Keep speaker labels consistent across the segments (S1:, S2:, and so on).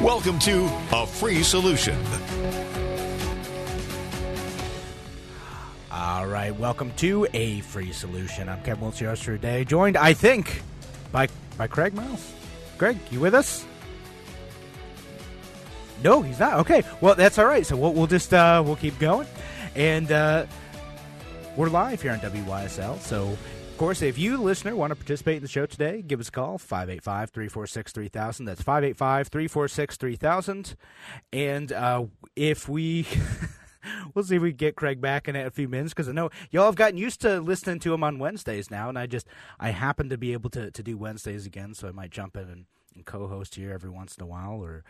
S1: Welcome to A Free Solution.
S2: All right, welcome to A Free Solution. I'm Kevin for today, joined, I think, by by Craig Miles. Greg, you with us? No, he's not. Okay, well that's all right. So we'll, we'll just uh, we'll keep going, and uh, we're live here on WYSL. So course, if you, listener, want to participate in the show today, give us a call, 585 346 3000. That's 585 346 3000. And uh, if we. we'll see if we get Craig back in a few minutes because I know y'all have gotten used to listening to him on Wednesdays now, and I just I happen to be able to, to do Wednesdays again, so I might jump in and, and co-host here every once in a while, or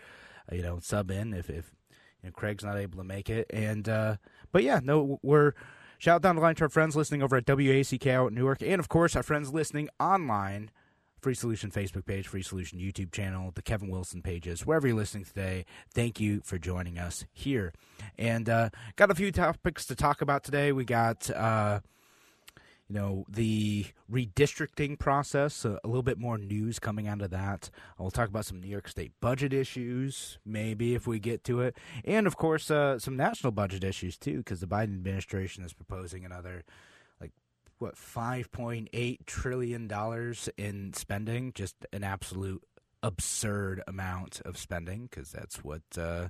S2: uh, you know sub in if if you know, Craig's not able to make it. And uh, but yeah, no, we're Shout down the line to our friends listening over at WACK out in Newark, and of course our friends listening online. Free Solution Facebook page, Free Solution YouTube channel, the Kevin Wilson pages, wherever you're listening today. Thank you for joining us here. And uh, got a few topics to talk about today. We got uh, you know, the redistricting process, a, a, little bit more news coming out of that. We'll talk about some New York State budget issues, maybe if we get to it. And, of course, uh, some national budget issues, too, because the Biden administration is proposing another, like, what, $5.8 trillion in spending. Just an absolute absurd amount of spending, because that's what. Uh,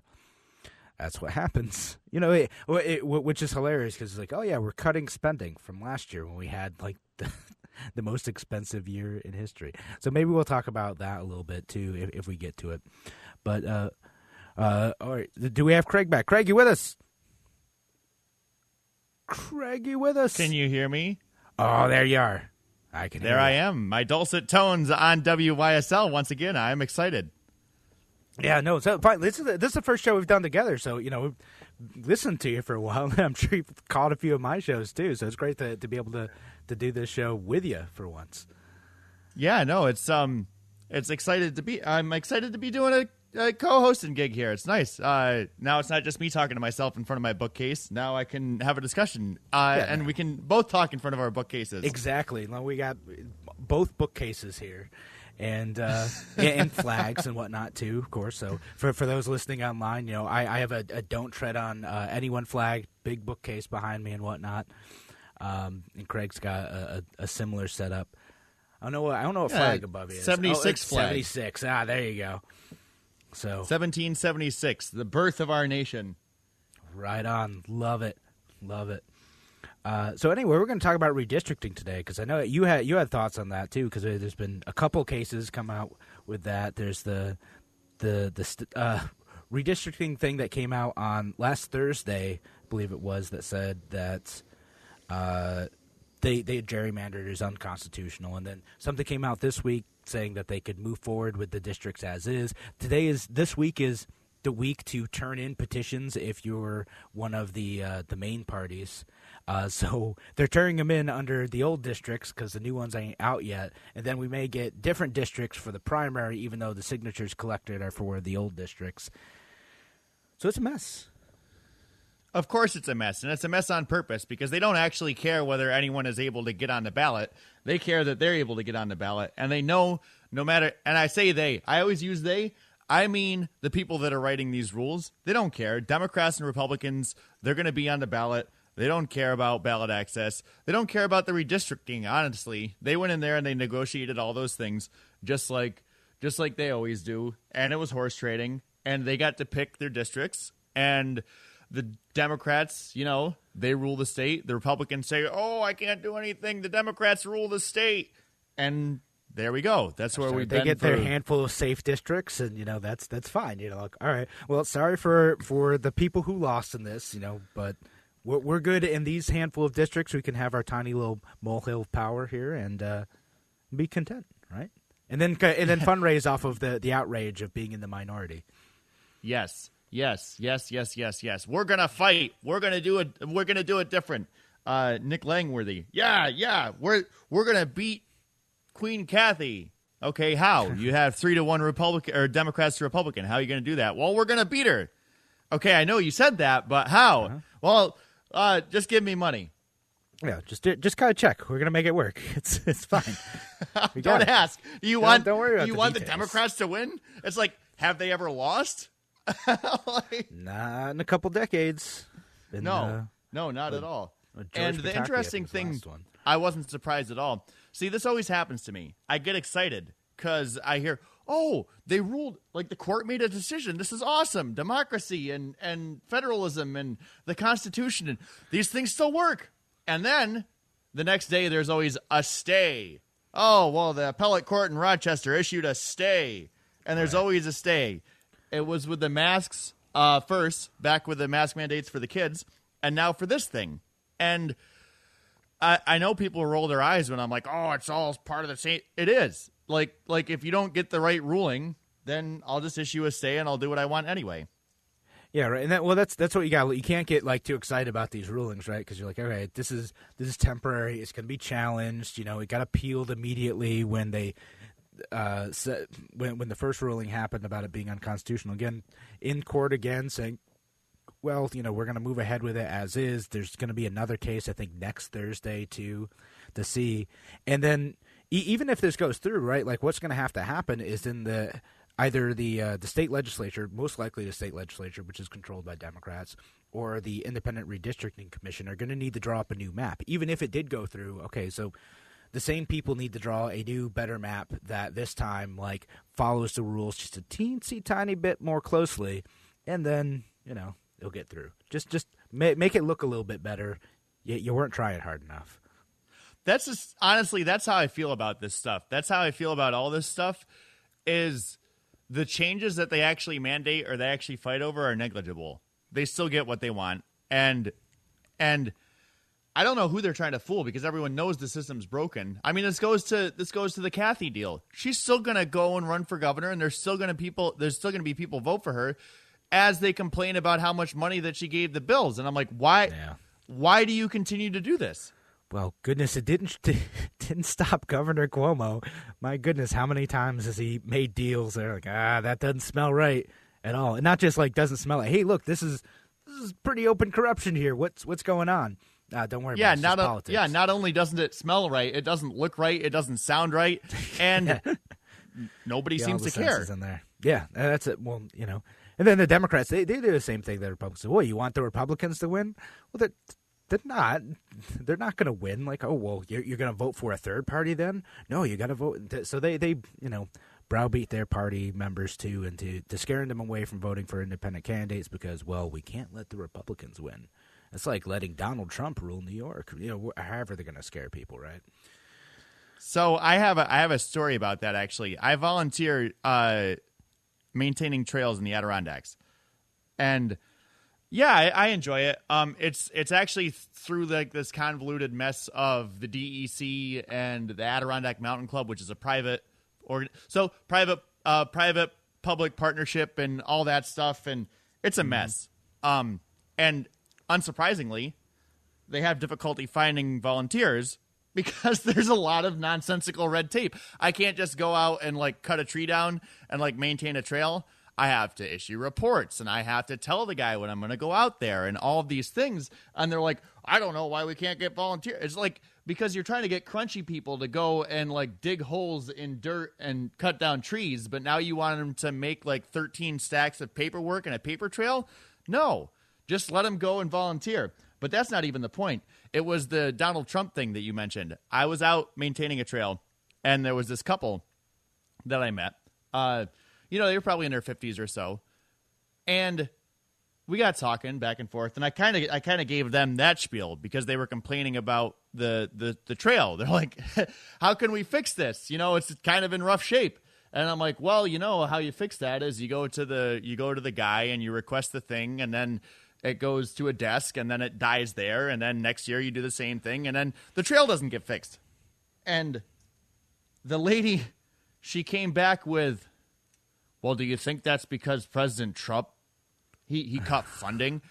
S2: that's what happens. You know, it, it, which is hilarious because it's like, oh yeah, we're cutting spending from last year when we had like the, the, most expensive year in history. So maybe we'll talk about that a little bit too if, if we get to it. But uh, uh, all right, do we have Craig back? Craig, you with us? Craig, you with us?
S3: Can you hear me?
S2: Oh, there you are. I can.
S3: There I am. My dulcet tones on WYSL once again. I am excited.
S2: Yeah, no. So this is the, this is the first show we've done together. So you know, we've listened to you for a while. I'm sure you've caught a few of my shows too. So it's great to to be able to to do this show with you for once.
S3: Yeah, no, it's um, it's excited to be. I'm excited to be doing a, a co-hosting gig here. It's nice. Uh, now it's not just me talking to myself in front of my bookcase. Now I can have a discussion, uh, yeah. and we can both talk in front of our bookcases.
S2: Exactly. Now we got both bookcases here and uh, and flags and whatnot too, of course. So for for those listening online, you know, I, I have a, a don't tread on uh, anyone flag, big bookcase behind me and whatnot. Um, and Craig's got a, a, a, similar setup. I don't know. What, I don't know what yeah, flag above is.
S3: Seventy six.
S2: Ah, there you go. So
S3: seventeen seventy six, the birth of our nation.
S2: Right on. Love it. Love it. Uh, so anyway, we're going to talk about redistricting today because I know you had you had thoughts on that too because there's been a couple cases come out with that. There's the the the uh, redistricting thing that came out on last Thursday, I believe it was, that said that uh, they they gerrymandered is unconstitutional, and then something came out this week saying that they could move forward with the districts as is. Today is this week is the week to turn in petitions if you're one of the uh, the main parties. Uh, so they're turning them in under the old districts because the new ones ain't out yet, and then we may get different districts for the primary, even though the signatures collected are for the old districts. So it's a mess.
S3: Of course, it's a mess, and it's a mess on purpose because they don't actually care whether anyone is able to get on the ballot. They care that they're able to get on the ballot, and they know no matter. And I say they. I always use they. I mean the people that are writing these rules. They don't care. Democrats and Republicans. They're going to be on the ballot they don't care about ballot access. They don't care about the redistricting, honestly. They went in there and they negotiated all those things just like just like they always do. And it was horse trading and they got to pick their districts and the Democrats, you know, they rule the state. The Republicans say, "Oh, I can't do anything. The Democrats rule the state." And there we go. That's where we
S2: they get
S3: for...
S2: their handful of safe districts, and you know that's that's fine. You know, like, all right. Well, sorry for for the people who lost in this, you know, but we're, we're good in these handful of districts. We can have our tiny little molehill power here and uh, be content, right? And then and then fundraise off of the the outrage of being in the minority.
S3: Yes, Yes, yes, yes, yes, yes. We're gonna fight. We're gonna do it. We're gonna do it different. Uh, Nick Langworthy. Yeah, yeah. We're we're gonna beat Queen Kathy. Okay, how? you have three to one Republican or Democrats to Republican. How are you gonna do that? Well, we're gonna beat her. Okay, I know you said that, but how?
S2: Uh-huh.
S3: Well, uh, just give me money.
S2: Yeah, just just kind of check. We're gonna make it work. It's it's fine. We
S3: Don't ask. Do you
S2: Don't-
S3: want?
S2: don't worry about
S3: you
S2: the
S3: want the. Democrats to win? It's like, have they ever lost? Like,
S2: Not in a couple decades. Been,
S3: No,
S2: uh,
S3: no, not at all. And the interesting thing. I wasn't surprised at all. See, this always happens to me. I get excited because I hear, "Oh, they ruled like the court made a decision. This is awesome. Democracy and and federalism and the Constitution and these things still work." And then the next day, there's always a stay. Oh, well, the appellate court in Rochester issued a stay, and there's always a stay. It was with the masks uh, first, back with the mask mandates for the kids, and now for this thing. And I, I know people roll their eyes when I'm like, "Oh, it's all part of the same." It is. Like, like if you don't get the right ruling, then I'll just issue a stay and I'll do what I want anyway.
S2: Yeah, right. And that well, that's that's what you got. You can't get like too excited about these rulings, right? Because you're like, okay, this is this is temporary. It's going to be challenged. You know, it got appealed immediately when they uh when when the first ruling happened about it being unconstitutional. Again, in court again, saying, well, you know, we're going to move ahead with it as is. There's going to be another case, I think, next Thursday too, to see, and then even if this goes through, right? Like, what's going to have to happen is in the either the uh, the state legislature, most likely the state legislature, which is controlled by Democrats, or the Independent Redistricting Commission, are going to need to draw up a new map. Even if it did go through, okay, so the same people need to draw a new, better map that this time like follows the rules just a teensy tiny bit more closely, and then you know it'll get through. Just just ma- make it look a little bit better. You, you weren't trying hard enough.
S3: That's just honestly that's how i feel about this stuff. That's how i feel about all this stuff is the changes that they actually mandate or they actually fight over are negligible. They still get what they want. And and i don't know who they're trying to fool because everyone knows the system's broken. I mean this goes to this goes to the kathy deal. She's still gonna go and run for governor and there's still gonna people there's still gonna be people vote for her as they complain about how much money that she gave the bills. And i'm like why
S2: Yeah.
S3: why do you continue to do this
S2: Well, goodness, it didn't didn't stop Governor Cuomo. My goodness, how many times has he made deals? They're like, ah, that doesn't smell right at all, and not just like doesn't smell like, hey, look, this is this is pretty open corruption here. What's what's going on? Uh, don't worry.
S3: yeah
S2: about it.
S3: Not o- yeah not only doesn't it smell right it doesn't look right it doesn't sound right and nobody
S2: Yeah,
S3: seems to care
S2: in there. Yeah, uh, that's it. Well, you know, and then the Democrats they they do the same thing. The Republicans. Say, Well, you want the Republicans to win? Well, they're they're not. They're not going to win. Like, oh well, you're you're going to vote for a third party then? No, you got to vote. So they they you know browbeat their party members too into to scaring them away from voting for independent candidates because well we can't let the Republicans win. It's like letting Donald Trump rule New York. You know, however they're going to scare people, right?
S3: so i have a i have a story about that actually i volunteer uh maintaining trails in the adirondacks and yeah I, I enjoy it um it's it's actually through like this convoluted mess of the dec and the adirondack mountain club which is a private organ so private uh private public partnership and all that stuff and it's a mess um and unsurprisingly they have difficulty finding volunteers because there's a lot of nonsensical red tape. I can't just go out and like cut a tree down and like maintain a trail. I have to issue reports and I have to tell the guy when I'm going to go out there and all these things. And they're like, I don't know why we can't get volunteers. It's like because you're trying to get crunchy people to go and like dig holes in dirt and cut down trees, but now you want them to make like 13 stacks of paperwork and a paper trail. No, just let them go and volunteer. But that's not even the point. It was the Donald Trump thing that you mentioned. I was out maintaining a trail, and there was this couple that I met. Uh, you know, they were probably in their fifties or so, and we got talking back and forth. And I kind of, I kind of gave them that spiel because they were complaining about the the the trail. They're like, "How can we fix this? You know, it's kind of in rough shape." And I'm like, "Well, you know how you fix that is you go to the you go to the guy and you request the thing, and then." it goes to a desk and then it dies there and then next year you do the same thing and then the trail doesn't get fixed and the lady she came back with well do you think that's because president trump He he cut funding.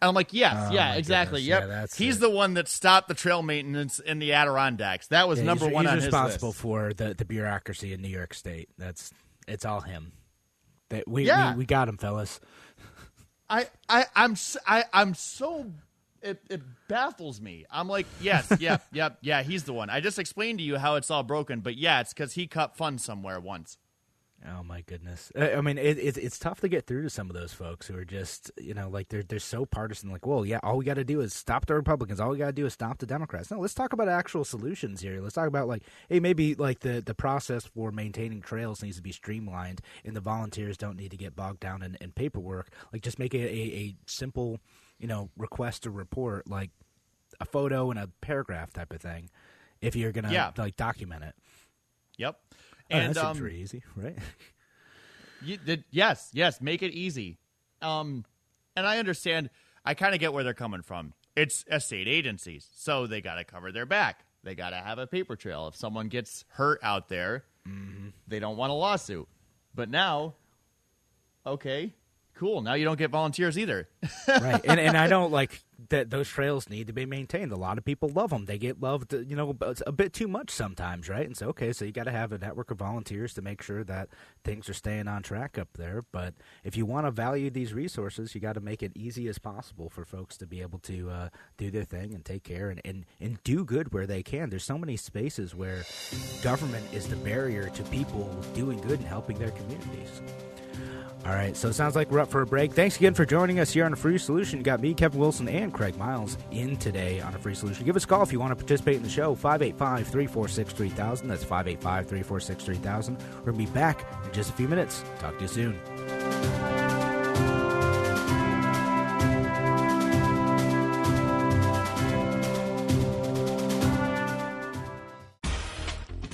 S3: And I'm like, yes,
S2: Oh,
S3: yeah, exactly.
S2: goodness.
S3: Yep.
S2: Yeah,
S3: He's
S2: it.
S3: the one that stopped the trail maintenance in the Adirondacks. That was
S2: Yeah,
S3: number
S2: he's,
S3: one
S2: he's
S3: on
S2: responsible
S3: his list.
S2: for the, the bureaucracy in New York State. That's it's all him. That we,
S3: Yeah.
S2: we we got him, fellas.
S3: I, I, I'm, I, I'm so. It, it baffles me. I'm like, yes, yep, yep, yeah. He's the one. I just explained to you how it's all broken, but yeah, it's because he cut funds somewhere once.
S2: Oh my goodness! I I mean, it, it, it's tough to get through to some of those folks who are just, you know, like they're they're so partisan. Like, well, yeah, all we got to do is stop the Republicans. All we got to do is stop the Democrats. No, let's talk about actual solutions here. Let's talk about like, hey, maybe like the the process for maintaining trails needs to be streamlined, and the volunteers don't need to get bogged down in, in paperwork. Like, just make it a, a simple, you know, request or report, like a photo and a paragraph type of thing. If you're gonna
S3: Yeah.
S2: like document it,
S3: Yep.
S2: Oh,
S3: And
S2: that seems
S3: um,
S2: pretty easy, right?
S3: You, did, yes, yes, make it easy. Um, and I understand. I kind of get where they're coming from. It's estate agencies, so they got to cover their back. They got to have a paper trail. If someone gets hurt out there, they don't want a lawsuit. But now, okay, cool. Now you don't get volunteers either.
S2: right. And and i don't like that those trails need to be maintained. A lot of people love them they get loved you know a bit too much sometimes right? And so okay so you got to have a network of volunteers to make sure that things are staying on track up there. But if you want to value these resources you got to make it easy as possible for folks to be able to uh, do their thing and take care and, and and do good where they can. There's so many spaces where government is the barrier to people doing good and helping their communities all right, so it sounds like we're up for a break. Thanks again for joining us here on a Free Solution. You got me, Kevin Wilson, and Craig Miles in today on a Free Solution. Give us a call if you want to participate in the show. 585 346 3000. That's 585 346 3000. We're going to be back in just a few minutes. Talk to you soon.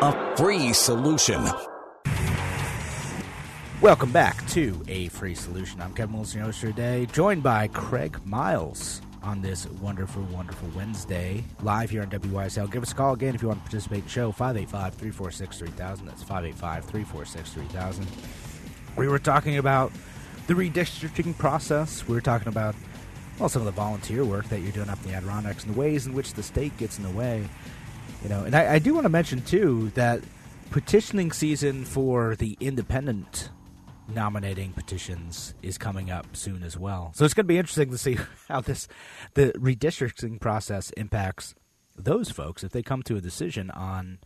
S4: A free solution.
S2: Welcome back to A Free Solution. I'm Kevin Wilson, your today, joined by Craig Miles on this wonderful, wonderful Wednesday, live here on WYSL. Give us a call again if you want to participate in the show, 585 346 3000. That's 585 346 3000. We were talking about the redistricting process. We were talking about, well, some of the volunteer work that you're doing up in the Adirondacks and the ways in which the state gets in the way. You know, and I, I do want to mention, too, that petitioning season for the independent nominating petitions is coming up soon as well. So it's going to be interesting to see how this the redistricting process impacts those folks if they come to a decision on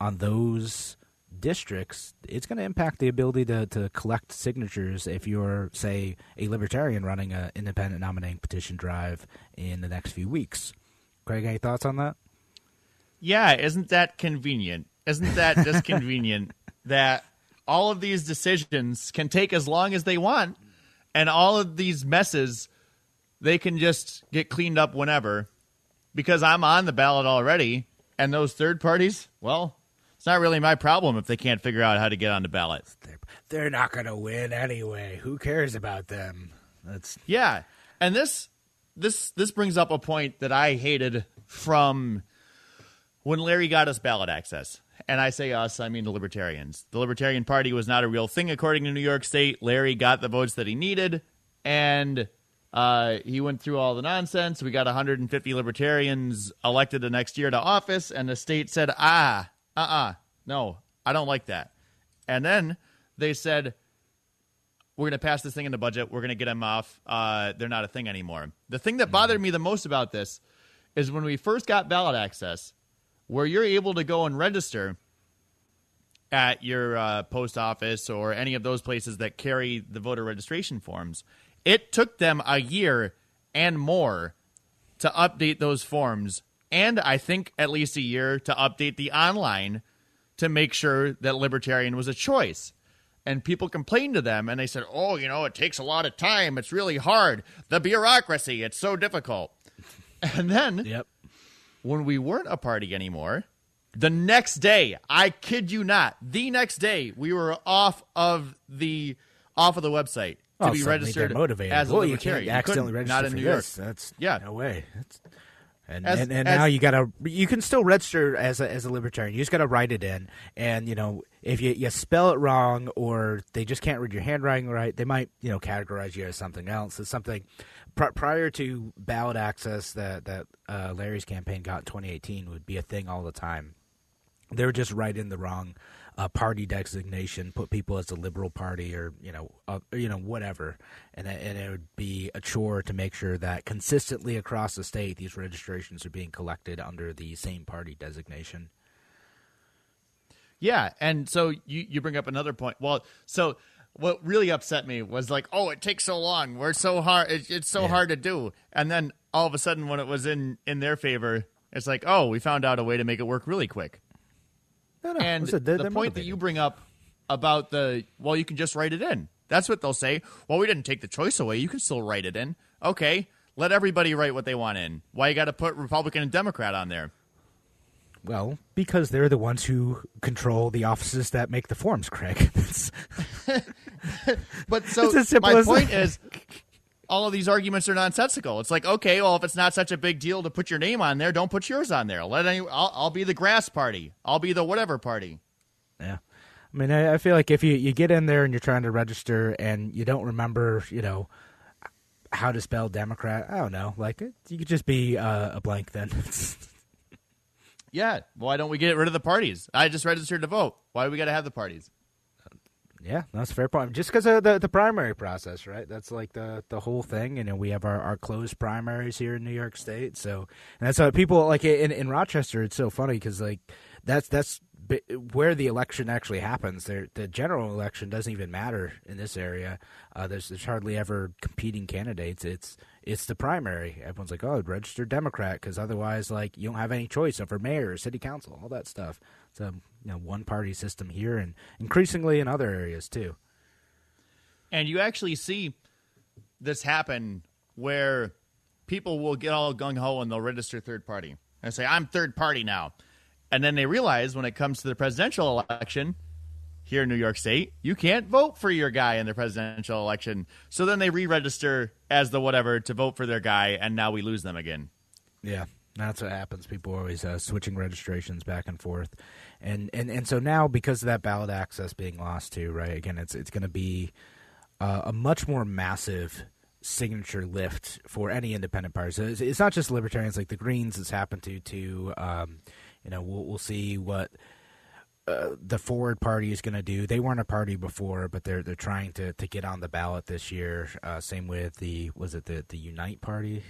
S2: on those districts. It's going to impact the ability to, to collect signatures if you're say a libertarian running an independent nominating petition drive in the next few weeks. Craig, any thoughts on that?
S3: Yeah, isn't that convenient? Isn't that just convenient that all of these decisions can take as long as they want and all of these messes they can just get cleaned up whenever because I'm on the ballot already and those third parties, well, it's not really my problem if they can't figure out how to get on the ballot.
S2: They're, not going to win anyway. Who cares about them? That's
S3: Yeah. And this this this brings up a point that I hated from when Larry got us ballot access. And I say us, I mean the Libertarians. The Libertarian Party was not a real thing according to New York State. Larry got the votes that he needed, and uh, he went through all the nonsense. We got 150 Libertarians elected the next year to office, and the state said, ah, uh uh, no, I don't like that. And then they said, we're going to pass this thing in the budget. We're going to get them off. Uh, they're not a thing anymore. The thing that bothered me the most about this is when we first got ballot access, where you're able to go and register at your uh, post office or any of those places that carry the voter registration forms. It took them a year and more to update those forms, and I think at least a year to update the online to make sure that libertarian was a choice. And people complained to them and they said, Oh, you know, it takes a lot of time. It's really hard. The bureaucracy, it's so difficult. And then
S2: Yep.
S3: When we weren't a party anymore, the next day, I kid you not, the next day we were off of the off of the website to
S2: Well,
S3: be registered
S2: motivated.
S3: as a
S2: well, you can't accidentally
S3: couldn't,
S2: register
S3: not in New York.
S2: That's
S3: Yeah.
S2: no way. That's, and
S3: As-
S2: and, and
S3: as-
S2: now you gotta you can still register as a, as a libertarian. You just gotta write it in, and you know if you, you spell it wrong or they just can't read your handwriting right, they might you know categorize you as something else. It's something pr- prior to ballot access that that uh, Larry's campaign got in 2018 would be a thing all the time they were just write in the wrong uh, party designation, put people as the Liberal Party or you know, uh, you know whatever, and it- and it would be a chore to make sure that consistently across the state these registrations are being collected under the same party designation.
S3: Yeah, and so you you bring up another point. Well, so what really upset me was like, oh, it takes so long. We're so hard. It, it's so
S2: Yeah.
S3: hard to do. And then all of a sudden, when it was in in their favor, it's like, oh, we found out a way to make it work really quick.
S2: No, no,
S3: And
S2: listen, they're-
S3: the
S2: they're
S3: point that you bring up about the well, you can just write it in. That's what they'll say. Well, we didn't take the choice away. You can still write it in. Okay, let everybody write what they want in. Why you got to put Republican and Democrat on there?
S2: well because they're the ones who control the offices that make the forms, Craig.
S3: But so
S2: It's as simple
S3: my point is, all of these arguments are nonsensical. It's like, okay, well, if it's not such a big deal to put your name on there, don't put yours on there. Let any, I'll, I'll be the grass party. I'll be the whatever party.
S2: Yeah. I mean, I, I feel like if you, you get in there and you're trying to register and you don't remember, you know, how to spell Democrat, I don't know. Like, it, you could just be uh, a blank then.
S3: Yeah. Why don't we get rid of the parties? I just registered to vote. Why do we got to have the parties?
S2: Yeah, that's a fair point. Just because of the, the primary process, right? That's like the, the whole thing. And you know, we have our, our closed primaries here in New York State. So, and that's how people, like in, in Rochester, it's so funny because, like, that's, that's where the election actually happens. There, the general election doesn't even matter in this area. Uh, there's, there's hardly ever competing candidates. It's it's the primary. Everyone's like, oh, register Democrat because otherwise, like, you don't have any choice over mayor, city council, all that stuff. A you know one party system here, and increasingly in other areas too.
S3: And you actually see this happen where people will get all gung ho and they'll register third party and say, I'm third party now. And then they realize when it comes to the presidential election here in New York State, you can't vote for your guy in the presidential election. So then they re register as the whatever to vote for their guy, and now we lose them again.
S2: Yeah, that's what happens. People are always uh, switching registrations back and forth, and, and and so now because of that ballot access being lost too, right? Again, it's it's going to be uh, a much more massive signature lift for any independent party. So it's, it's not just libertarians like the Greens. It's happened to to um, you know we'll we'll see what. Uh, the Forward Party is going to do. They weren't a party before, but they're they're trying to, to get on the ballot this year. Uh, same with the was it the the Unite Party?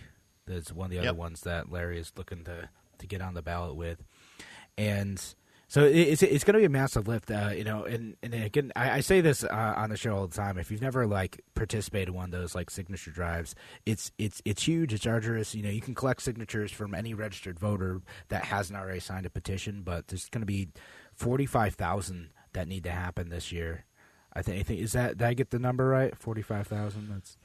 S2: That's one of the other
S3: Yep.
S2: ones that Larry is looking to, to get on the ballot with, and so it's it's going to be a massive lift. Uh, you know, and and again, I, I say this uh, on the show all the time. If you've never like participated in one of those like signature drives, it's it's it's huge. It's arduous. You know, you can collect signatures from any registered voter that hasn't already signed a petition, but there's going to be forty five thousand that need to happen this year. I think. I think is that did I get the number right? Forty five thousand. That's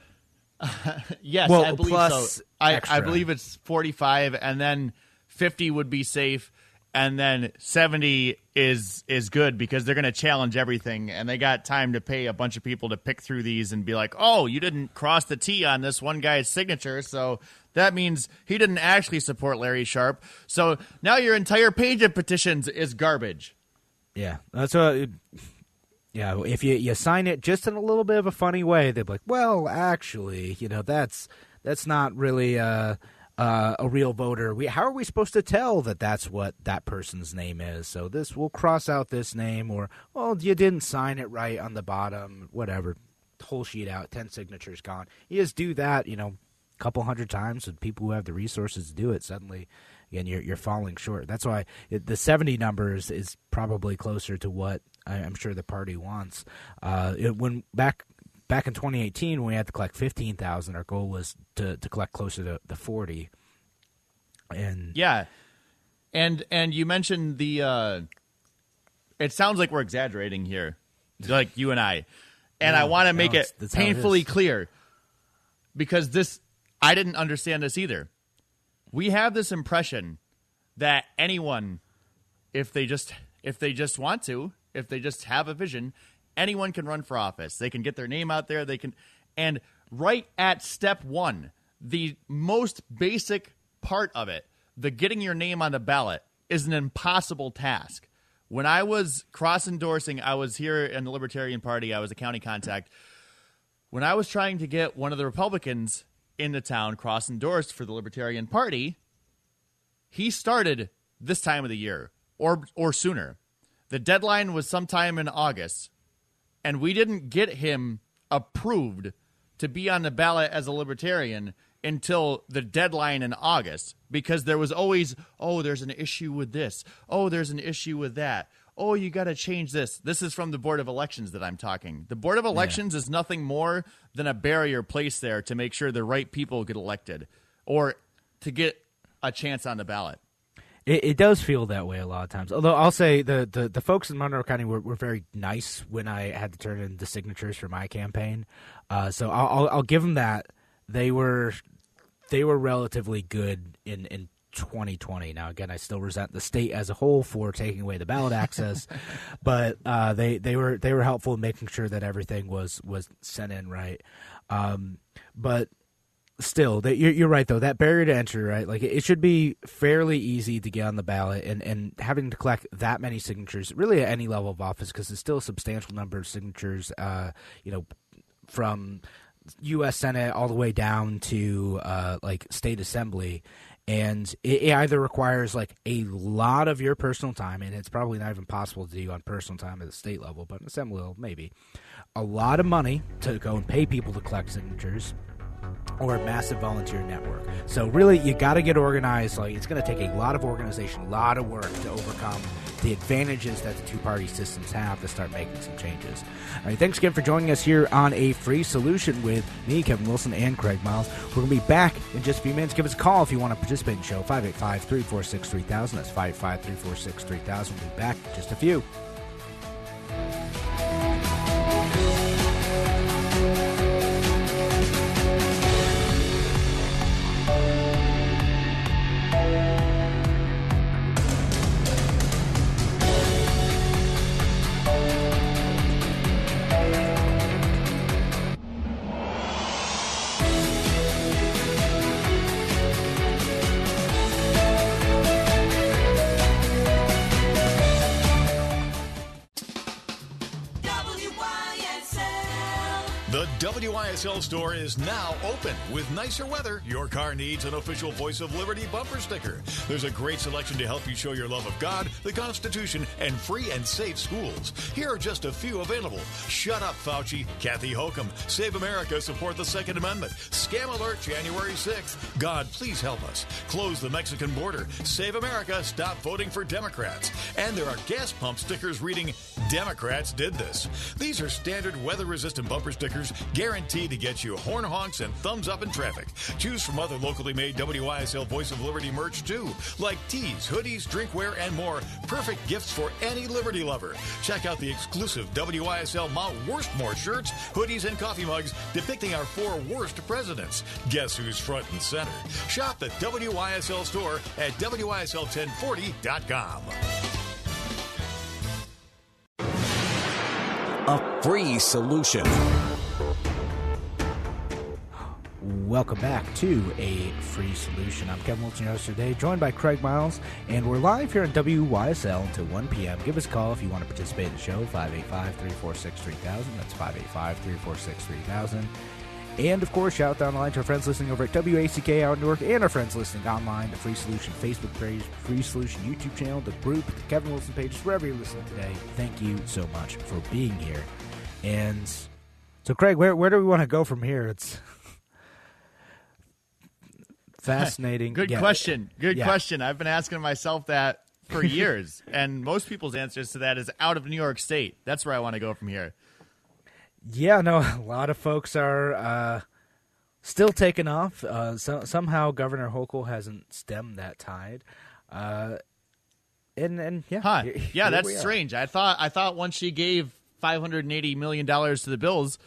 S3: Yes,
S2: Well,
S3: I believe
S2: plus
S3: so. I, I believe it's 45 and then 50 would be safe and then 70 is is good because they're going to challenge everything and they got time to pay a bunch of people to pick through these and be like, "Oh, you didn't cross the T on this one guy's signature, so that means he didn't actually support Larry Sharpe. So now your entire page of petitions is garbage."
S2: Yeah, that's what. Yeah, if you you sign it just in a little bit of a funny way, they're like, "Well, actually, you know, that's that's not really uh, uh, a real voter. We how are we supposed to tell that that's what that person's name is? So this we'll cross out this name, or well, you didn't sign it right on the bottom, whatever. whole sheet out, ten signatures gone. You just do that, you know, a couple hundred times with people who have the resources to do it. Suddenly, again, you're you're falling short. That's why it, the seventy numbers is probably closer to what I, am sure the party wants. Uh, it, when back back in 2018 when we had to collect 15,000 our goal was to, to collect closer to the 40 and
S3: yeah. And and you mentioned the uh it sounds like we're exaggerating here like you and I. And I want to make
S2: no,
S3: it
S2: how it
S3: painfully clear because this I didn't understand this either we have this impression that anyone if they just if they just want to if they just have a vision anyone can run for office. They can get their name out there. They can and right at step 1 the most basic part of it the getting your name on the ballot is an impossible task. When i was cross endorsing i was here in the libertarian party i was a county contact. When I was trying to get one of the Republicans in the town cross endorsed for the Libertarian Party, he started this time of the year or or sooner. The deadline was sometime in August, and we didn't get him approved to be on the ballot as a libertarian until the deadline in August because there was always, oh, there's an issue with this. Oh, there's an issue with that. Oh, you got to change this. This is from the Board of Elections that I'm talking. The Board of Elections is nothing more than a barrier placed there to make sure the right people get elected or to get a chance on the ballot.
S2: It, it does feel that way a lot of times. Although I'll say the, the, the folks in Monroe County were, were very nice when I had to turn in the signatures for my campaign. Uh, so I'll, I'll, I'll give them that. They were they were relatively good in, in 2020. Now again, I still resent the state as a whole for taking away the ballot access, but uh, they they were they were helpful in making sure that everything was was sent in right. Um, but still, that you're, you're right though. That barrier to entry, right? Like it, it should be fairly easy to get on the ballot, and and having to collect that many signatures, really at any level of office, because it's still a substantial number of signatures. Uh, you know, from U.S. Senate all the way down to uh, like state assembly, and it, it either requires like a lot of your personal time, and it's probably not even possible to do on personal time at the state level, but assembly level maybe, a lot of money to go and pay people to collect signatures, or a massive volunteer network. So really, you got to get organized. Like it's going to take a lot of organization, a lot of work to overcome the advantages that the two-party systems have to start making some changes. All right, thanks again for joining us here on a free solution with me, Kevin Wilson, and Craig Miles. We're going to be back in just a few minutes. Give us a call if you want to participate in the show. 585-346-3000. That's 585-346-3000. We'll be back in just a few.
S1: WYSL store is now open. With nicer weather, your car needs an official Voice of Liberty bumper sticker. There's a great selection to help you show your love of God, the Constitution, and free and safe schools. Here are just a few available. Shut up, Fauci. Kathy Hokum. Save America. Support the Second Amendment. Scam Alert January 6th. God, please help us. Close the Mexican border. Save America. Stop voting for Democrats. And there are gas pump stickers reading Democrats did this. These are standard weather resistant bumper stickers guaranteed to get you horn honks and thumbs up in traffic. Choose from other locally made WYSL Voice of Liberty merch too, like tees, hoodies, drinkware, and more. Perfect gifts for any Liberty lover. Check out the exclusive WYSL Mount Worstmore shirts, hoodies, and coffee mugs depicting our four worst presidents. Guess who's front and center? Shop the WYSL store at WYSL1040.com.
S4: A free solution.
S2: Welcome back to a free solution. I'm Kevin Wilson, your host today, joined by Craig Miles, and we're live here on WYSL until 1 p.m. Give us a call if you want to participate in the show, 585 346 3000. That's 585 346 3000. And of course, shout out down the line to our friends listening over at WACK out in Newark and our friends listening online, the Free Solution Facebook page, Free Solution YouTube channel, the group, the Kevin Wilson pages, wherever you're listening today. Thank you so much for being here. And So, Craig, where where do we want to go from here? It's fascinating.
S3: Good
S2: Yeah.
S3: question. Good
S2: Yeah.
S3: question. I've been asking myself that for years, and most people's answers to that is out of New York State. That's where I want to go from here.
S2: Yeah, no, a lot of folks are uh, still taking off. Uh, so, somehow Governor Hochul hasn't stemmed that tide. Uh, and and yeah,
S3: Huh?
S2: here-
S3: Yeah, that's strange. I thought I thought once she gave five hundred and eighty million dollars to the Bills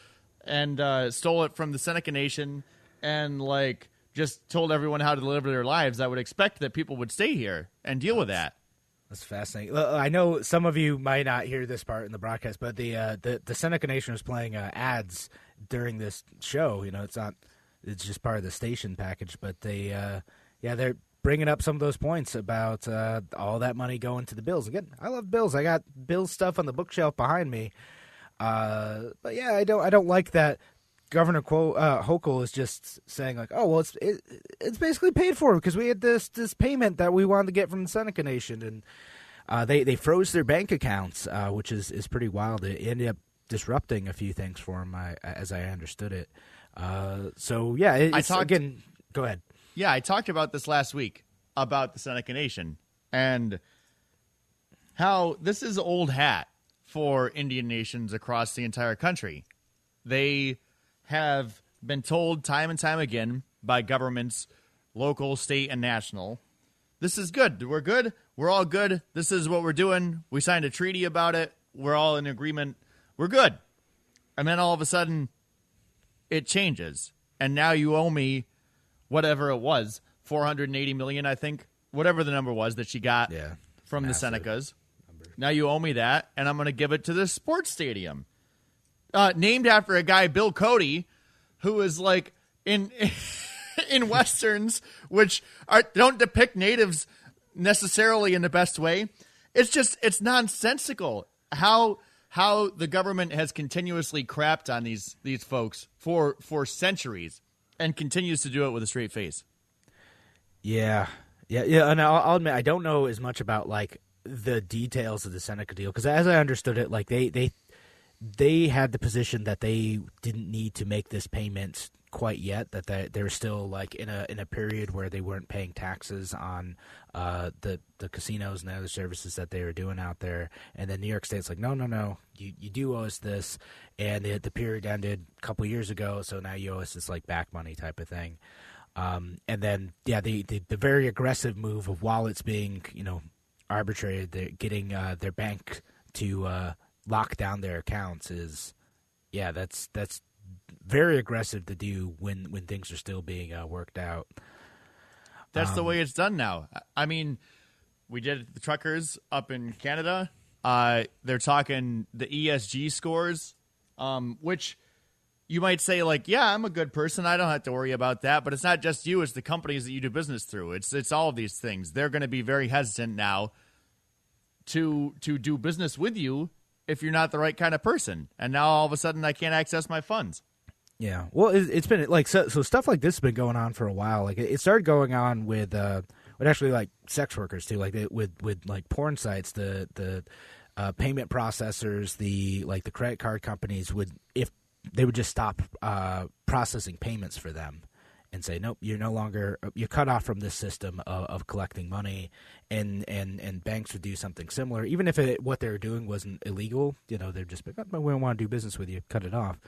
S3: and uh, stole it from the Seneca Nation and like just told everyone how to live their lives, I would expect that people would stay here and deal with that.
S2: That's fascinating. I know some of you might not hear this part in the broadcast, but the uh, the the Seneca Nation was playing uh, ads during this show. You know, it's not it's just part of the station package, but they uh, yeah they're bringing up some of those points about uh, all that money going to the Bills. Again, I love Bills. I got Bills stuff on the bookshelf behind me. Uh, but yeah, I don't I don't like that. Governor Quo, uh, Hochul is just saying like, oh well, it's it, it's basically paid for because we had this this payment that we wanted to get from the Seneca Nation, and uh, they they froze their bank accounts, uh, which is is pretty wild. It ended up disrupting a few things for them, I, as I understood it. Uh, so yeah, it,
S3: I
S2: it's,
S3: talked-
S2: again. Go ahead.
S3: Yeah, I talked about this last week about the Seneca Nation and how this is old hat for Indian nations across the entire country. They have been told time and time again by governments, local, state, and national, this is good. We're good. We're all good. This is what we're doing. We signed a treaty about it. We're all in agreement. We're good. And then all of a sudden, it changes. And now you owe me whatever it was 480 million i think whatever the number was that she got
S2: Yeah,
S3: from the senecas now you owe me that and i'm going to give it to the sports stadium uh, named after a guy bill cody who is like in in westerns which are, don't depict natives necessarily in the best way it's just it's nonsensical how how the government has continuously crapped on these these folks for for centuries and continues to do it with a straight face
S2: Yeah, yeah, yeah. And I'll, I'll admit I don't know as much about like the details of the Seneca deal because as I understood it, like they they they had the position that they didn't need to make this payment quite yet that they they're still like in a in a period where they weren't paying taxes on uh the the casinos and the other services that they were doing out there. And then New York State's like no no no. You you do owe us this. And the, the period ended a couple years ago so now you owe us this like back money type of thing. Um, and then, yeah, the, the, the very aggressive move of wallets being, you know, arbitrated, they're getting uh, their bank to uh, lock down their accounts is, yeah, that's that's very aggressive to do when when things are still being uh, worked out.
S3: That's the way it's done now. I- I mean, we did the truckers up in Canada. Uh, they're talking the ESG scores, um, which you might say like, yeah, I'm a good person. I don't have to worry about that. But it's not just you; it's the companies that you do business through. It's it's all of these things. They're going to be very hesitant now to to do business with you if you're not the right kind of person. And now all of a sudden, I can't access my funds.
S2: Yeah, well, it, it's been like so, so. Stuff like this has been going on for a while. Like it, it started going on with, uh, with actually like sex workers too. Like they, with with like porn sites, the the uh, payment processors, the like the credit card companies would if they would just stop uh, processing payments for them and say, nope, you're no longer you're cut off from this system of, of collecting money, and and and banks would do something similar, even if it, what they were doing wasn't illegal. You know, they're just like, oh, we don't want to do business with you, cut it off,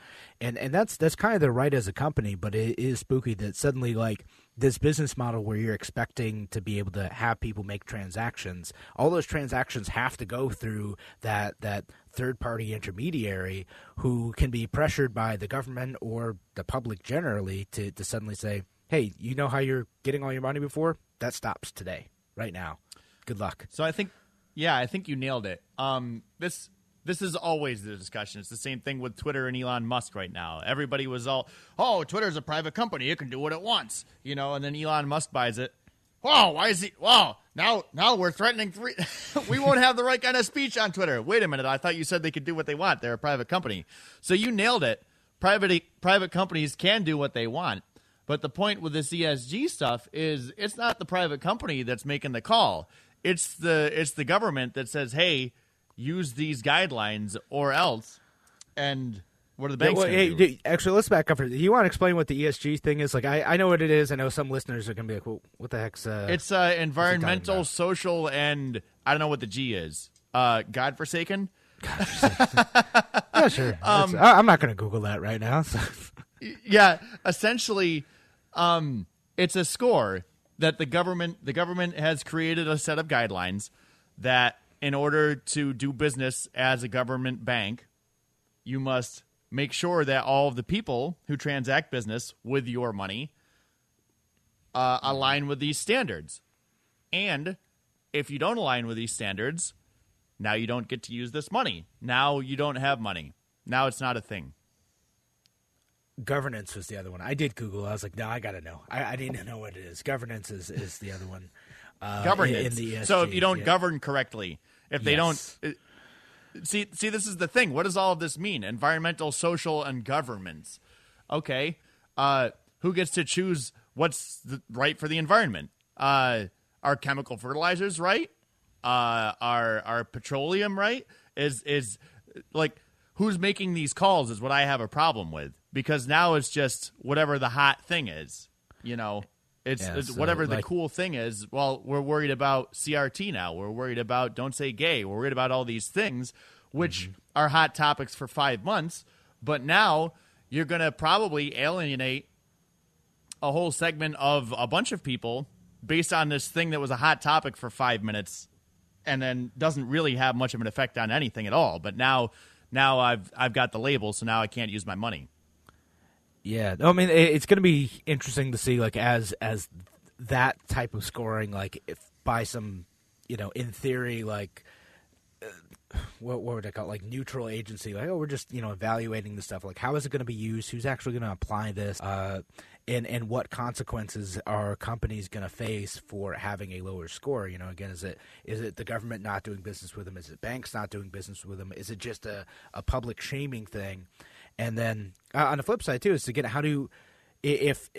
S2: and and that's that's kind of their right as a company, but it is spooky that suddenly like this business model where you're expecting to be able to have people make transactions, all those transactions have to go through that that third party intermediary who can be pressured by the government or the public generally to, to suddenly say, Hey, you know how you're getting all your money before? That stops today, right now. Good luck.
S3: So I think, yeah, I think you nailed it. Um, this this is always the discussion. It's the same thing with Twitter and Elon Musk right now. Everybody was all, "Oh, Twitter's a private company; it can do what it wants," you know. And then Elon Musk buys it. Whoa, why is he? Wow, now now we're threatening we won't have the right kind of speech on Twitter. Wait a minute, I thought you said they could do what they want. They're a private company, so you nailed it. Private private companies can do what they want. But the point with this ESG stuff is it's not the private company that's making the call. It's the it's the government that says, "Hey, use these guidelines or else." And What are the banks
S2: well, hey,
S3: do?
S2: d- actually, let's back up. For, do you want to explain what the ESG thing is? Like, I, I know what it is. I know some listeners are going to be like, well, "What the heck's?" Uh,
S3: It's uh, environmental, social, and I don't know what the G is. Uh, godforsaken.
S2: yeah, sure.
S3: um,
S2: I'm not going to Google that right now. So.
S3: yeah, essentially, um, it's a score that the government the government has created a set of guidelines that in order to do business as a government bank, you must make sure that all of the people who transact business with your money uh, align with these standards. And if you don't align with these standards, now you don't get to use this money. Now you don't have money. Now it's not a thing.
S2: Governance was the other one. I did Google. I was like, no, I got to know. I, I didn't know what it is. Governance is, is the other one. Uh,
S3: governance.
S2: in, in the ESG,
S3: so if you don't
S2: yeah.
S3: govern correctly, if they
S2: Yes.
S3: don't uh, see see this is the thing. What does all of this mean? Environmental, social, and governments. Okay, uh, who gets to choose what's the, right for the environment? Uh, are chemical fertilizers right? Uh, are are petroleum right? Is is like who's making these calls is what I have a problem with because now it's just whatever the hot thing is. You know, it's,
S2: Yeah,
S3: it's
S2: so,
S3: whatever the
S2: like-
S3: cool thing is. Well, we're worried about CRT now. We're worried about don't say gay. We're worried about all these things, which
S2: Mm-hmm.
S3: are hot topics for five months. But now you're going to probably alienate a whole segment of a bunch of people based on this thing that was a hot topic for five minutes and then doesn't really have much of an effect on anything at all. But now, now I've I've got the label, so now I can't use my money.
S2: Yeah, I mean, it's going to be interesting to see, like, as as that type of scoring, like, if by some, you know, in theory, like, uh, what what would I call it? like neutral agency? Like, oh, we're just you know evaluating the stuff. Like, how is it going to be used? Who's actually going to apply this? Uh, and and what consequences are companies going to face for having a lower score? You know, again, is it is it the government not doing business with them? Is it banks not doing business with them? Is it just a a public shaming thing? And then uh, on the flip side too is to get how do i- if,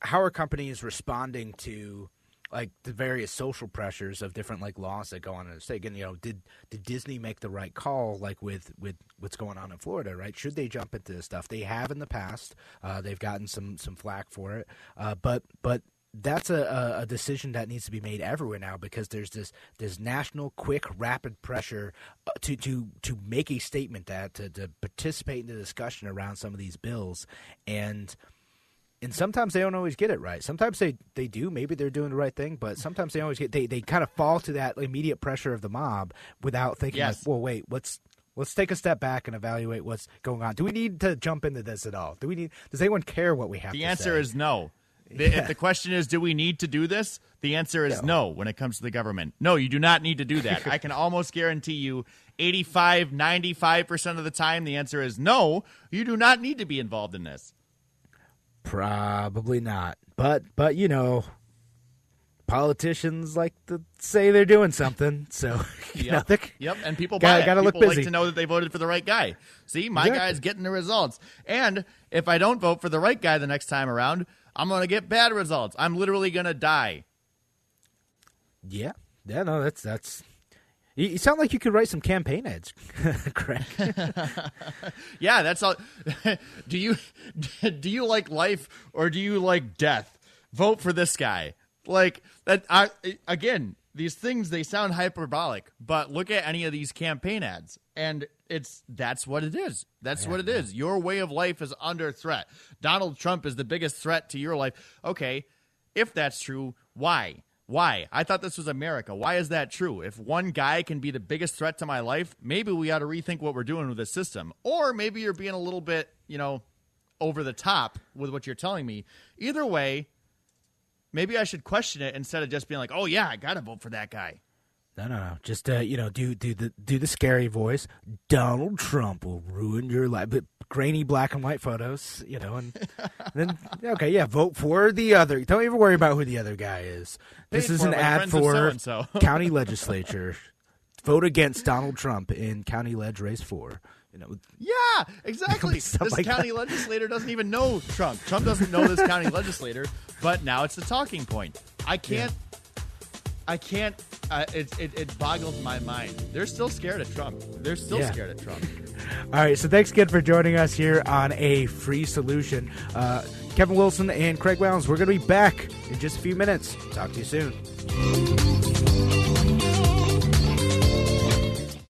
S2: how are companies responding to like the various social pressures of different like laws that go on in the state. Again, you know, did did Disney make the right call like with with what's going on in Florida? Right? Should they jump into this stuff? They have in the past. Uh, they've gotten some some flack for it, uh, but but. That's a, a, decision that needs to be made everywhere now because there's this this national, quick, rapid pressure uh, to to to make a statement that to, to participate in the discussion around some of these bills, and and sometimes they don't always get it right. Sometimes they, they do. Maybe they're doing the right thing, but sometimes they always get they, they kind of fall to that immediate pressure of the mob without thinking,
S3: Yes.
S2: like, well, wait, let's let's take a step back and evaluate what's going on. Do we need to jump into this at all? Do we need? Does anyone care what we have?
S3: The answer
S2: say?
S3: is no. The, If the question is, do we need to do this? The answer is no. when it comes to the government. No, you do not need to do that. I can almost guarantee you 85, 95% of the time, the answer is no, you do not need to be involved in this.
S2: probably not. But but you know, politicians like to say they're doing something, so you know,
S3: Yep. Yep, and people
S2: Gotta- gotta look
S3: people
S2: busy.
S3: like to know that they voted for the right guy. See, my
S2: Exactly.
S3: guy's getting the results. And if I don't vote for the right guy the next time around, I'm going to get bad results. I'm literally going to die.
S2: Yeah, yeah, no, that's that's. You, sound like you could write some campaign ads, Craig.
S3: Yeah, that's all. do you do you like life or do you like death? Vote for this guy. Like that. I, again, these things they sound hyperbolic, but look at any of these campaign ads, and it's that's what it is. That's what it is. Your way of life is under threat. Donald Trump is the biggest threat to your life. Okay, if that's true, why? Why? I thought this was America. Why is that true? If one guy can be the biggest threat to my life, maybe we ought to rethink what we're doing with this system. Or maybe you're being a little bit, you know, over the top with what you're telling me. Either way, maybe I should question it instead of just being like, "Oh yeah, I got to vote for that guy."
S2: No, no, no. Just uh, you know, do do the do the scary voice. Donald Trump will ruin your life. But grainy black and white photos, you know, and then okay, yeah, vote for the other. Don't even worry about who the other guy is. This
S3: Paid
S2: is an ad for county legislature. Vote against Donald Trump in county ledge race four. You know,
S3: Yeah, exactly. This
S2: like
S3: county legislator doesn't even know Trump. Trump doesn't know this county legislator, but now it's the talking point. I can't. I can't. Uh, it, it it boggles my mind. They're still scared of Trump. They're still
S2: Yeah.
S3: scared of Trump.
S2: All right, so thanks again for joining us here on a free solution. Uh, Kevin Wilson and Craig Wellens, we're going to be back in just a few minutes. Talk to you soon.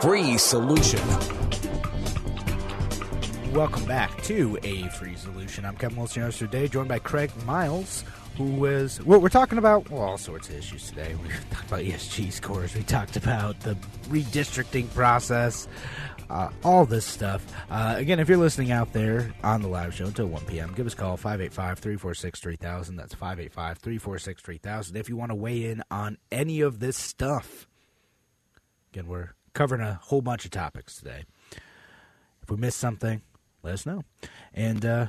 S4: Free solution.
S2: Welcome back to A Free Solution. I'm Kevin Wilson here today, joined by Craig Miles, who is. Well, we're talking about well, all sorts of issues today. We talked about ESG scores. We talked about the redistricting process, uh, all this stuff. Uh, again, if you're listening out there on the live show until 1 p.m., give us a call 585 346 3000. That's 585 346 3000. If you want to weigh in on any of this stuff, again, we're covering a whole bunch of topics today. If we missed something, let us know. And uh,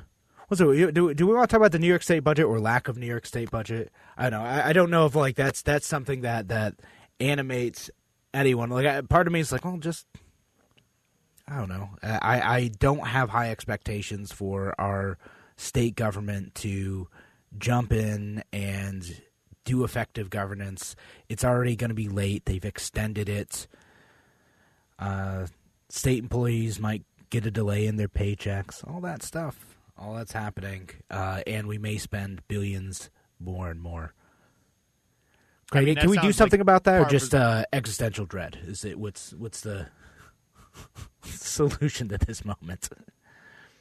S2: what's do do we want to talk about the New York State budget or lack of New York State budget? I don't know. I, I don't know if like that's that's something that that animates anyone. Like I, part of me is like, well, just I don't know. I I don't have high expectations for our state government to jump in and do effective governance. It's already going to be late. They've extended it. Uh, state employees might get a delay in their paychecks, all that stuff, all that's happening, uh, and we may spend billions more and more. Craig,
S3: I mean,
S2: can we do something
S3: like
S2: about that, or just uh, existential dread? Is it what's what's the solution to this moment?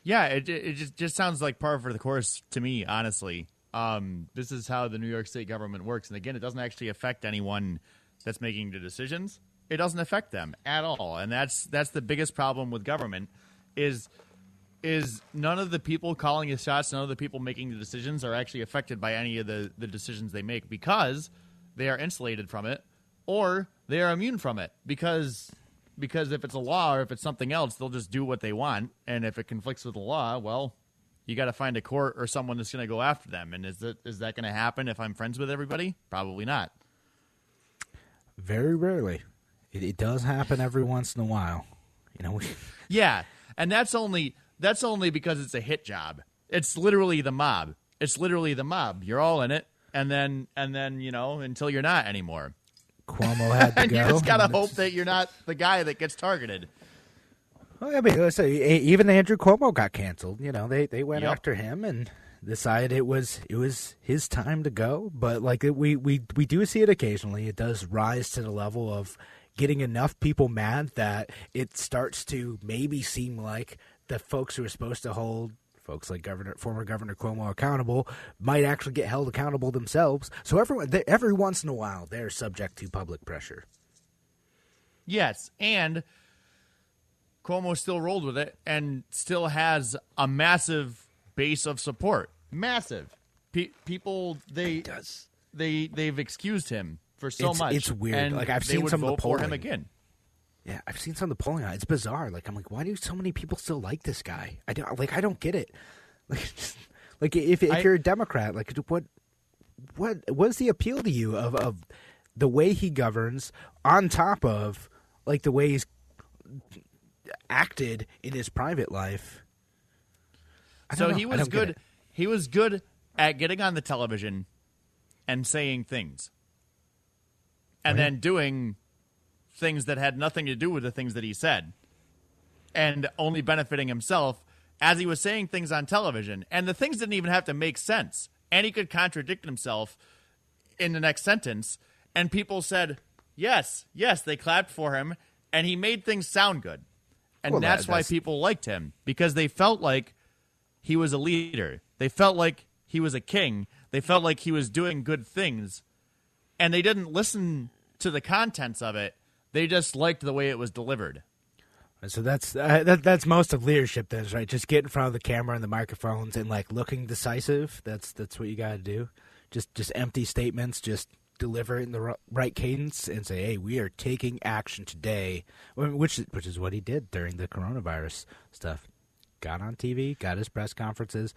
S3: Yeah, it it just just sounds like par for the course to me, honestly. Um, this is how the New York State government works, and again, it doesn't actually affect anyone that's making the decisions. It doesn't affect them at all, and that's that's the biggest problem with government is is none of the people calling the shots, none of the people making the decisions are actually affected by any of the the decisions they make because they are insulated from it or they are immune from it because because if it's a law or if it's something else, they'll just do what they want, and if it conflicts with the law, well, you got to find a court or someone that's going to go after them. And is that is that going to happen if I'm friends with everybody? Probably not.
S2: Very rarely. It, it does happen every once in a while. You know,
S3: Yeah, and that's only that's only because it's a hit job. It's literally the mob. It's literally the mob. You're all in it, and then and then you know until you're not anymore.
S2: Cuomo had to
S3: And
S2: go.
S3: you just gotta hope that you're not the guy that gets targeted.
S2: Well, I mean, e- even Andrew Cuomo got canceled. You know, they they went
S3: Yep.
S2: after him and decided it was it was his time to go. But like we we we do see it occasionally. It does rise to the level of getting enough people mad that it starts to maybe seem like the folks who are supposed to hold folks like Governor former Governor Cuomo accountable might actually get held accountable themselves. So everyone they, every once in a while they're subject to public pressure.
S3: Yes, and Cuomo still rolled with it and still has a massive base of support. Massive. Pe- people they they they've excused him for so
S2: It's-
S3: much.
S2: it's weird.
S3: and
S2: Like, I've seen some of the
S3: for him
S2: polling.
S3: again.
S2: Yeah, I've seen some of the polling. on it. It's bizarre. Like I'm like, why do so many people still like this guy? I don't like. I don't get it. Like, just, like if if
S3: I-
S2: you're a Democrat, like what what what is the appeal to you of of the way he governs on top of like the way he's acted in his private life?
S3: So
S2: know.
S3: he was good. He was good at getting on the television and saying things, Oh, and then doing things that had nothing to do with the things that he said, and only benefiting himself as he was saying things on television. And the things didn't even have to make sense, and he could contradict himself in the next sentence. And people said, "Yes, yes," they clapped for him. and he made things sound good, and
S2: Well, that-
S3: that's why
S2: that's-
S3: people liked him because they felt like he was a leader. They felt like he was a king. They felt like he was doing good things, and they didn't listen to the contents of it. They just liked the way it was delivered.
S2: So that's uh, that, that's most of leadership, then, right? Just get in front of the camera and the microphones and like looking decisive. That's that's what you got to do. Just just empty statements. Just deliver in the right cadence and say, "Hey, we are taking action today," which which is what he did during the coronavirus stuff. Got on TV, got his press conferences.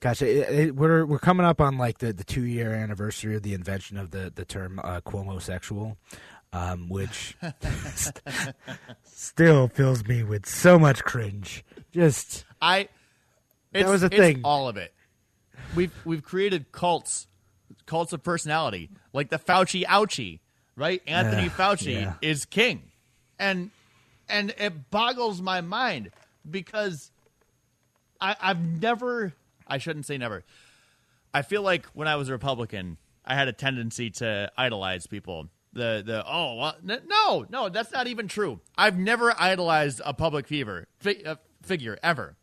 S2: Gosh, it, it, we're we're coming up on like the, the two year anniversary of the invention of the the term uh, um, which still fills me with so much cringe. Just
S3: I. It's,
S2: was a thing.
S3: All of it. We've we've created cults, cults of personality, like the Fauci ouchie, right? Anthony
S2: Ugh,
S3: Fauci
S2: yeah.
S3: is king, and and it boggles my mind because I I've never I shouldn't say never. I feel like when I was a Republican, I had a tendency to idolize people. The the oh well, n- no no that's not even true. I've never idolized a public fever fi- uh, figure ever,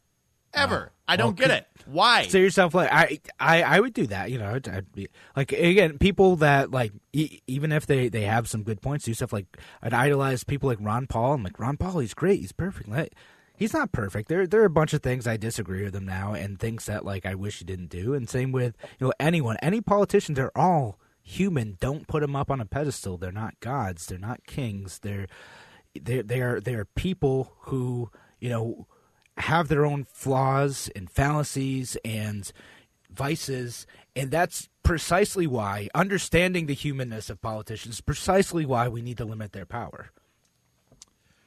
S3: ever. I don't get it. Why?
S2: say yourself like I, I I would do that. You know, be like again people that like e- even if they they have some good points, do stuff like I'd idolize people like Ron Paul. I'm like Ron Paul, he's great, he's perfect. Like, he's not perfect. There there are a bunch of things I disagree with him now, and things that like I wish he didn't do. And same with you know anyone, any politicians are all human. Don't put them up on a pedestal. They're not gods. They're not kings. They're they they are they are people who you know have their own flaws and fallacies and vices and that's precisely why understanding the humanness of politicians is precisely why we need to limit their power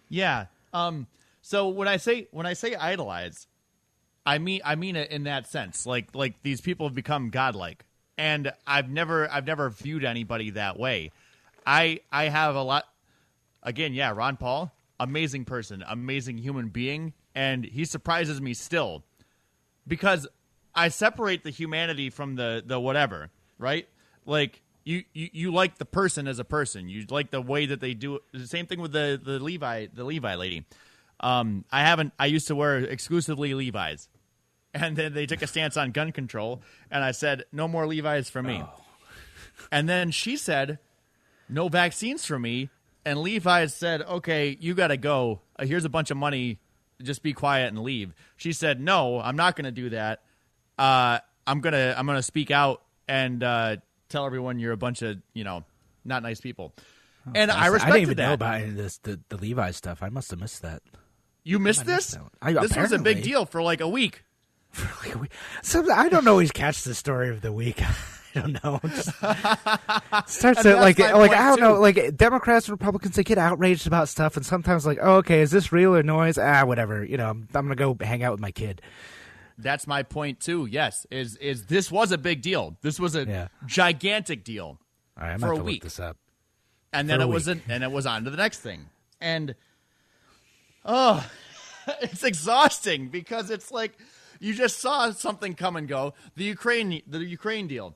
S3: Yeah. Um. So when I say when I say idolize, I mean I mean it in that sense. Like like these people have become godlike, and I've never I've never viewed anybody that way. I I have a lot. Again, yeah, Ron Paul, amazing person, amazing human being, and he surprises me still because I separate the humanity from the the whatever, right? Like you, you you like the person as a person. You like the way that they do. It. The same thing with the the Levi the Levi lady. Um, I haven't. I used to wear exclusively Levi's, and then they took a stance on gun control, and I said no more Levi's for me. And then she said no vaccines for me. And Levi's said, okay, you got to go. Uh, here's a bunch of money. Just be quiet and leave. She said, no, I'm not going to do that. Uh, I'm gonna I'm gonna speak out and uh, tell everyone you're a bunch of you know not nice people. and I
S2: I
S3: respected
S2: didn't even
S3: that.
S2: know about this the, the Levi stuff. I must have missed that.
S3: You missed
S2: I
S3: this.
S2: one. I-
S3: this was a big deal for like a week.
S2: For like a So I don't always catch the story of the week. I don't know. Just starts to like like I don't know like Democrats and Republicans they get outraged about stuff and sometimes like oh okay is this real or noise ah whatever you know I'm, I'm gonna go hang out with my kid
S3: That's my point too. Yes, is is this was a big deal. This was a
S2: Yeah.
S3: gigantic deal.
S2: all right I'm
S3: For a week.
S2: look this up
S3: and then
S2: For a
S3: it was
S2: week.
S3: an, and it was on to the next thing and oh it's exhausting because it's like you just saw something come and go. The ukraine the ukraine deal.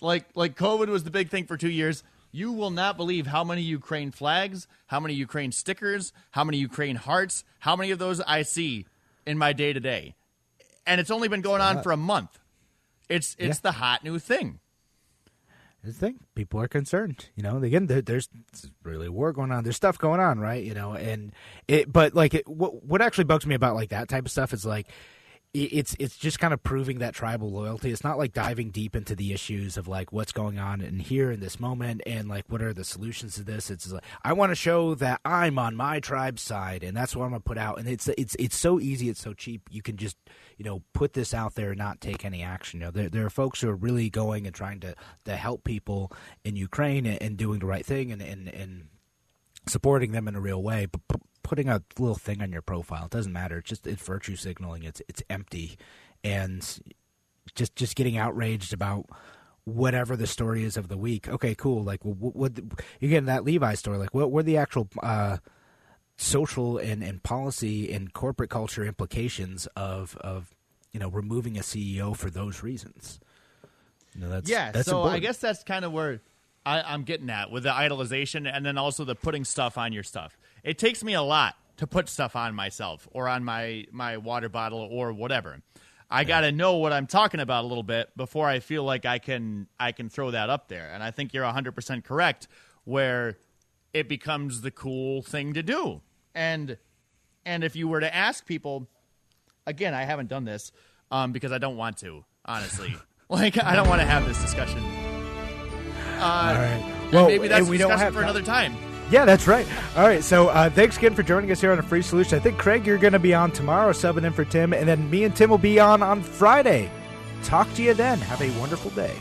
S3: Like like covid was the big thing for two years. You will not believe how many ukraine flags how many ukraine stickers how many ukraine hearts how many of those i see in my day to day and it's only been going on for a month. It's it's
S2: Yeah.
S3: the hot new thing
S2: It's the thing. People are concerned. You know, again, there, there's really a war going on. There's stuff going on, right? You know, and it. But like, it, what what actually bugs me about like that type of stuff is like, it's it's just kind of proving that tribal loyalty. It's not like diving deep into the issues of like what's going on in here in this moment and like what are the solutions to this. It's like I want to show that I'm on my tribe's side, and that's what I'm gonna put out. And it's it's it's so easy. It's so cheap. You can just you know put this out there and not take any action. You know, there there are folks who are really going and trying to to help people in Ukraine and, and doing the right thing and and and supporting them in a real way. But p- putting a little thing on your profile it doesn't matter. It's just it's virtue signaling. It's it's empty, and just just getting outraged about whatever the story is of the week. Okay, cool. Like, what, what again that Levi story? Like, what were the actual uh, social and, and policy and corporate culture implications of of you know removing a CEO for those reasons? You know, that's
S3: yeah
S2: That's
S3: so i guess that's kind of where I, i'm getting at with the idolization and then also the putting stuff on your stuff it takes me a lot to put stuff on myself or on my my water bottle or whatever. I got to know what I'm talking about a little bit before I feel like I can I can throw that up there. And I think you're 100% correct where it becomes the cool thing to do. And and if you were to ask people again, I haven't done this um, because I don't want to, honestly. like I don't want to have this discussion. Uh,
S2: All right. Well,
S3: maybe that's
S2: we don't have
S3: for another time.
S2: Yeah, that's right. All right, so uh, thanks again for joining us here on a free solution. I think Craig, you're going to be on tomorrow, subbing in for Tim, and then me and Tim will be on on Friday. Talk to you then. Have a wonderful day.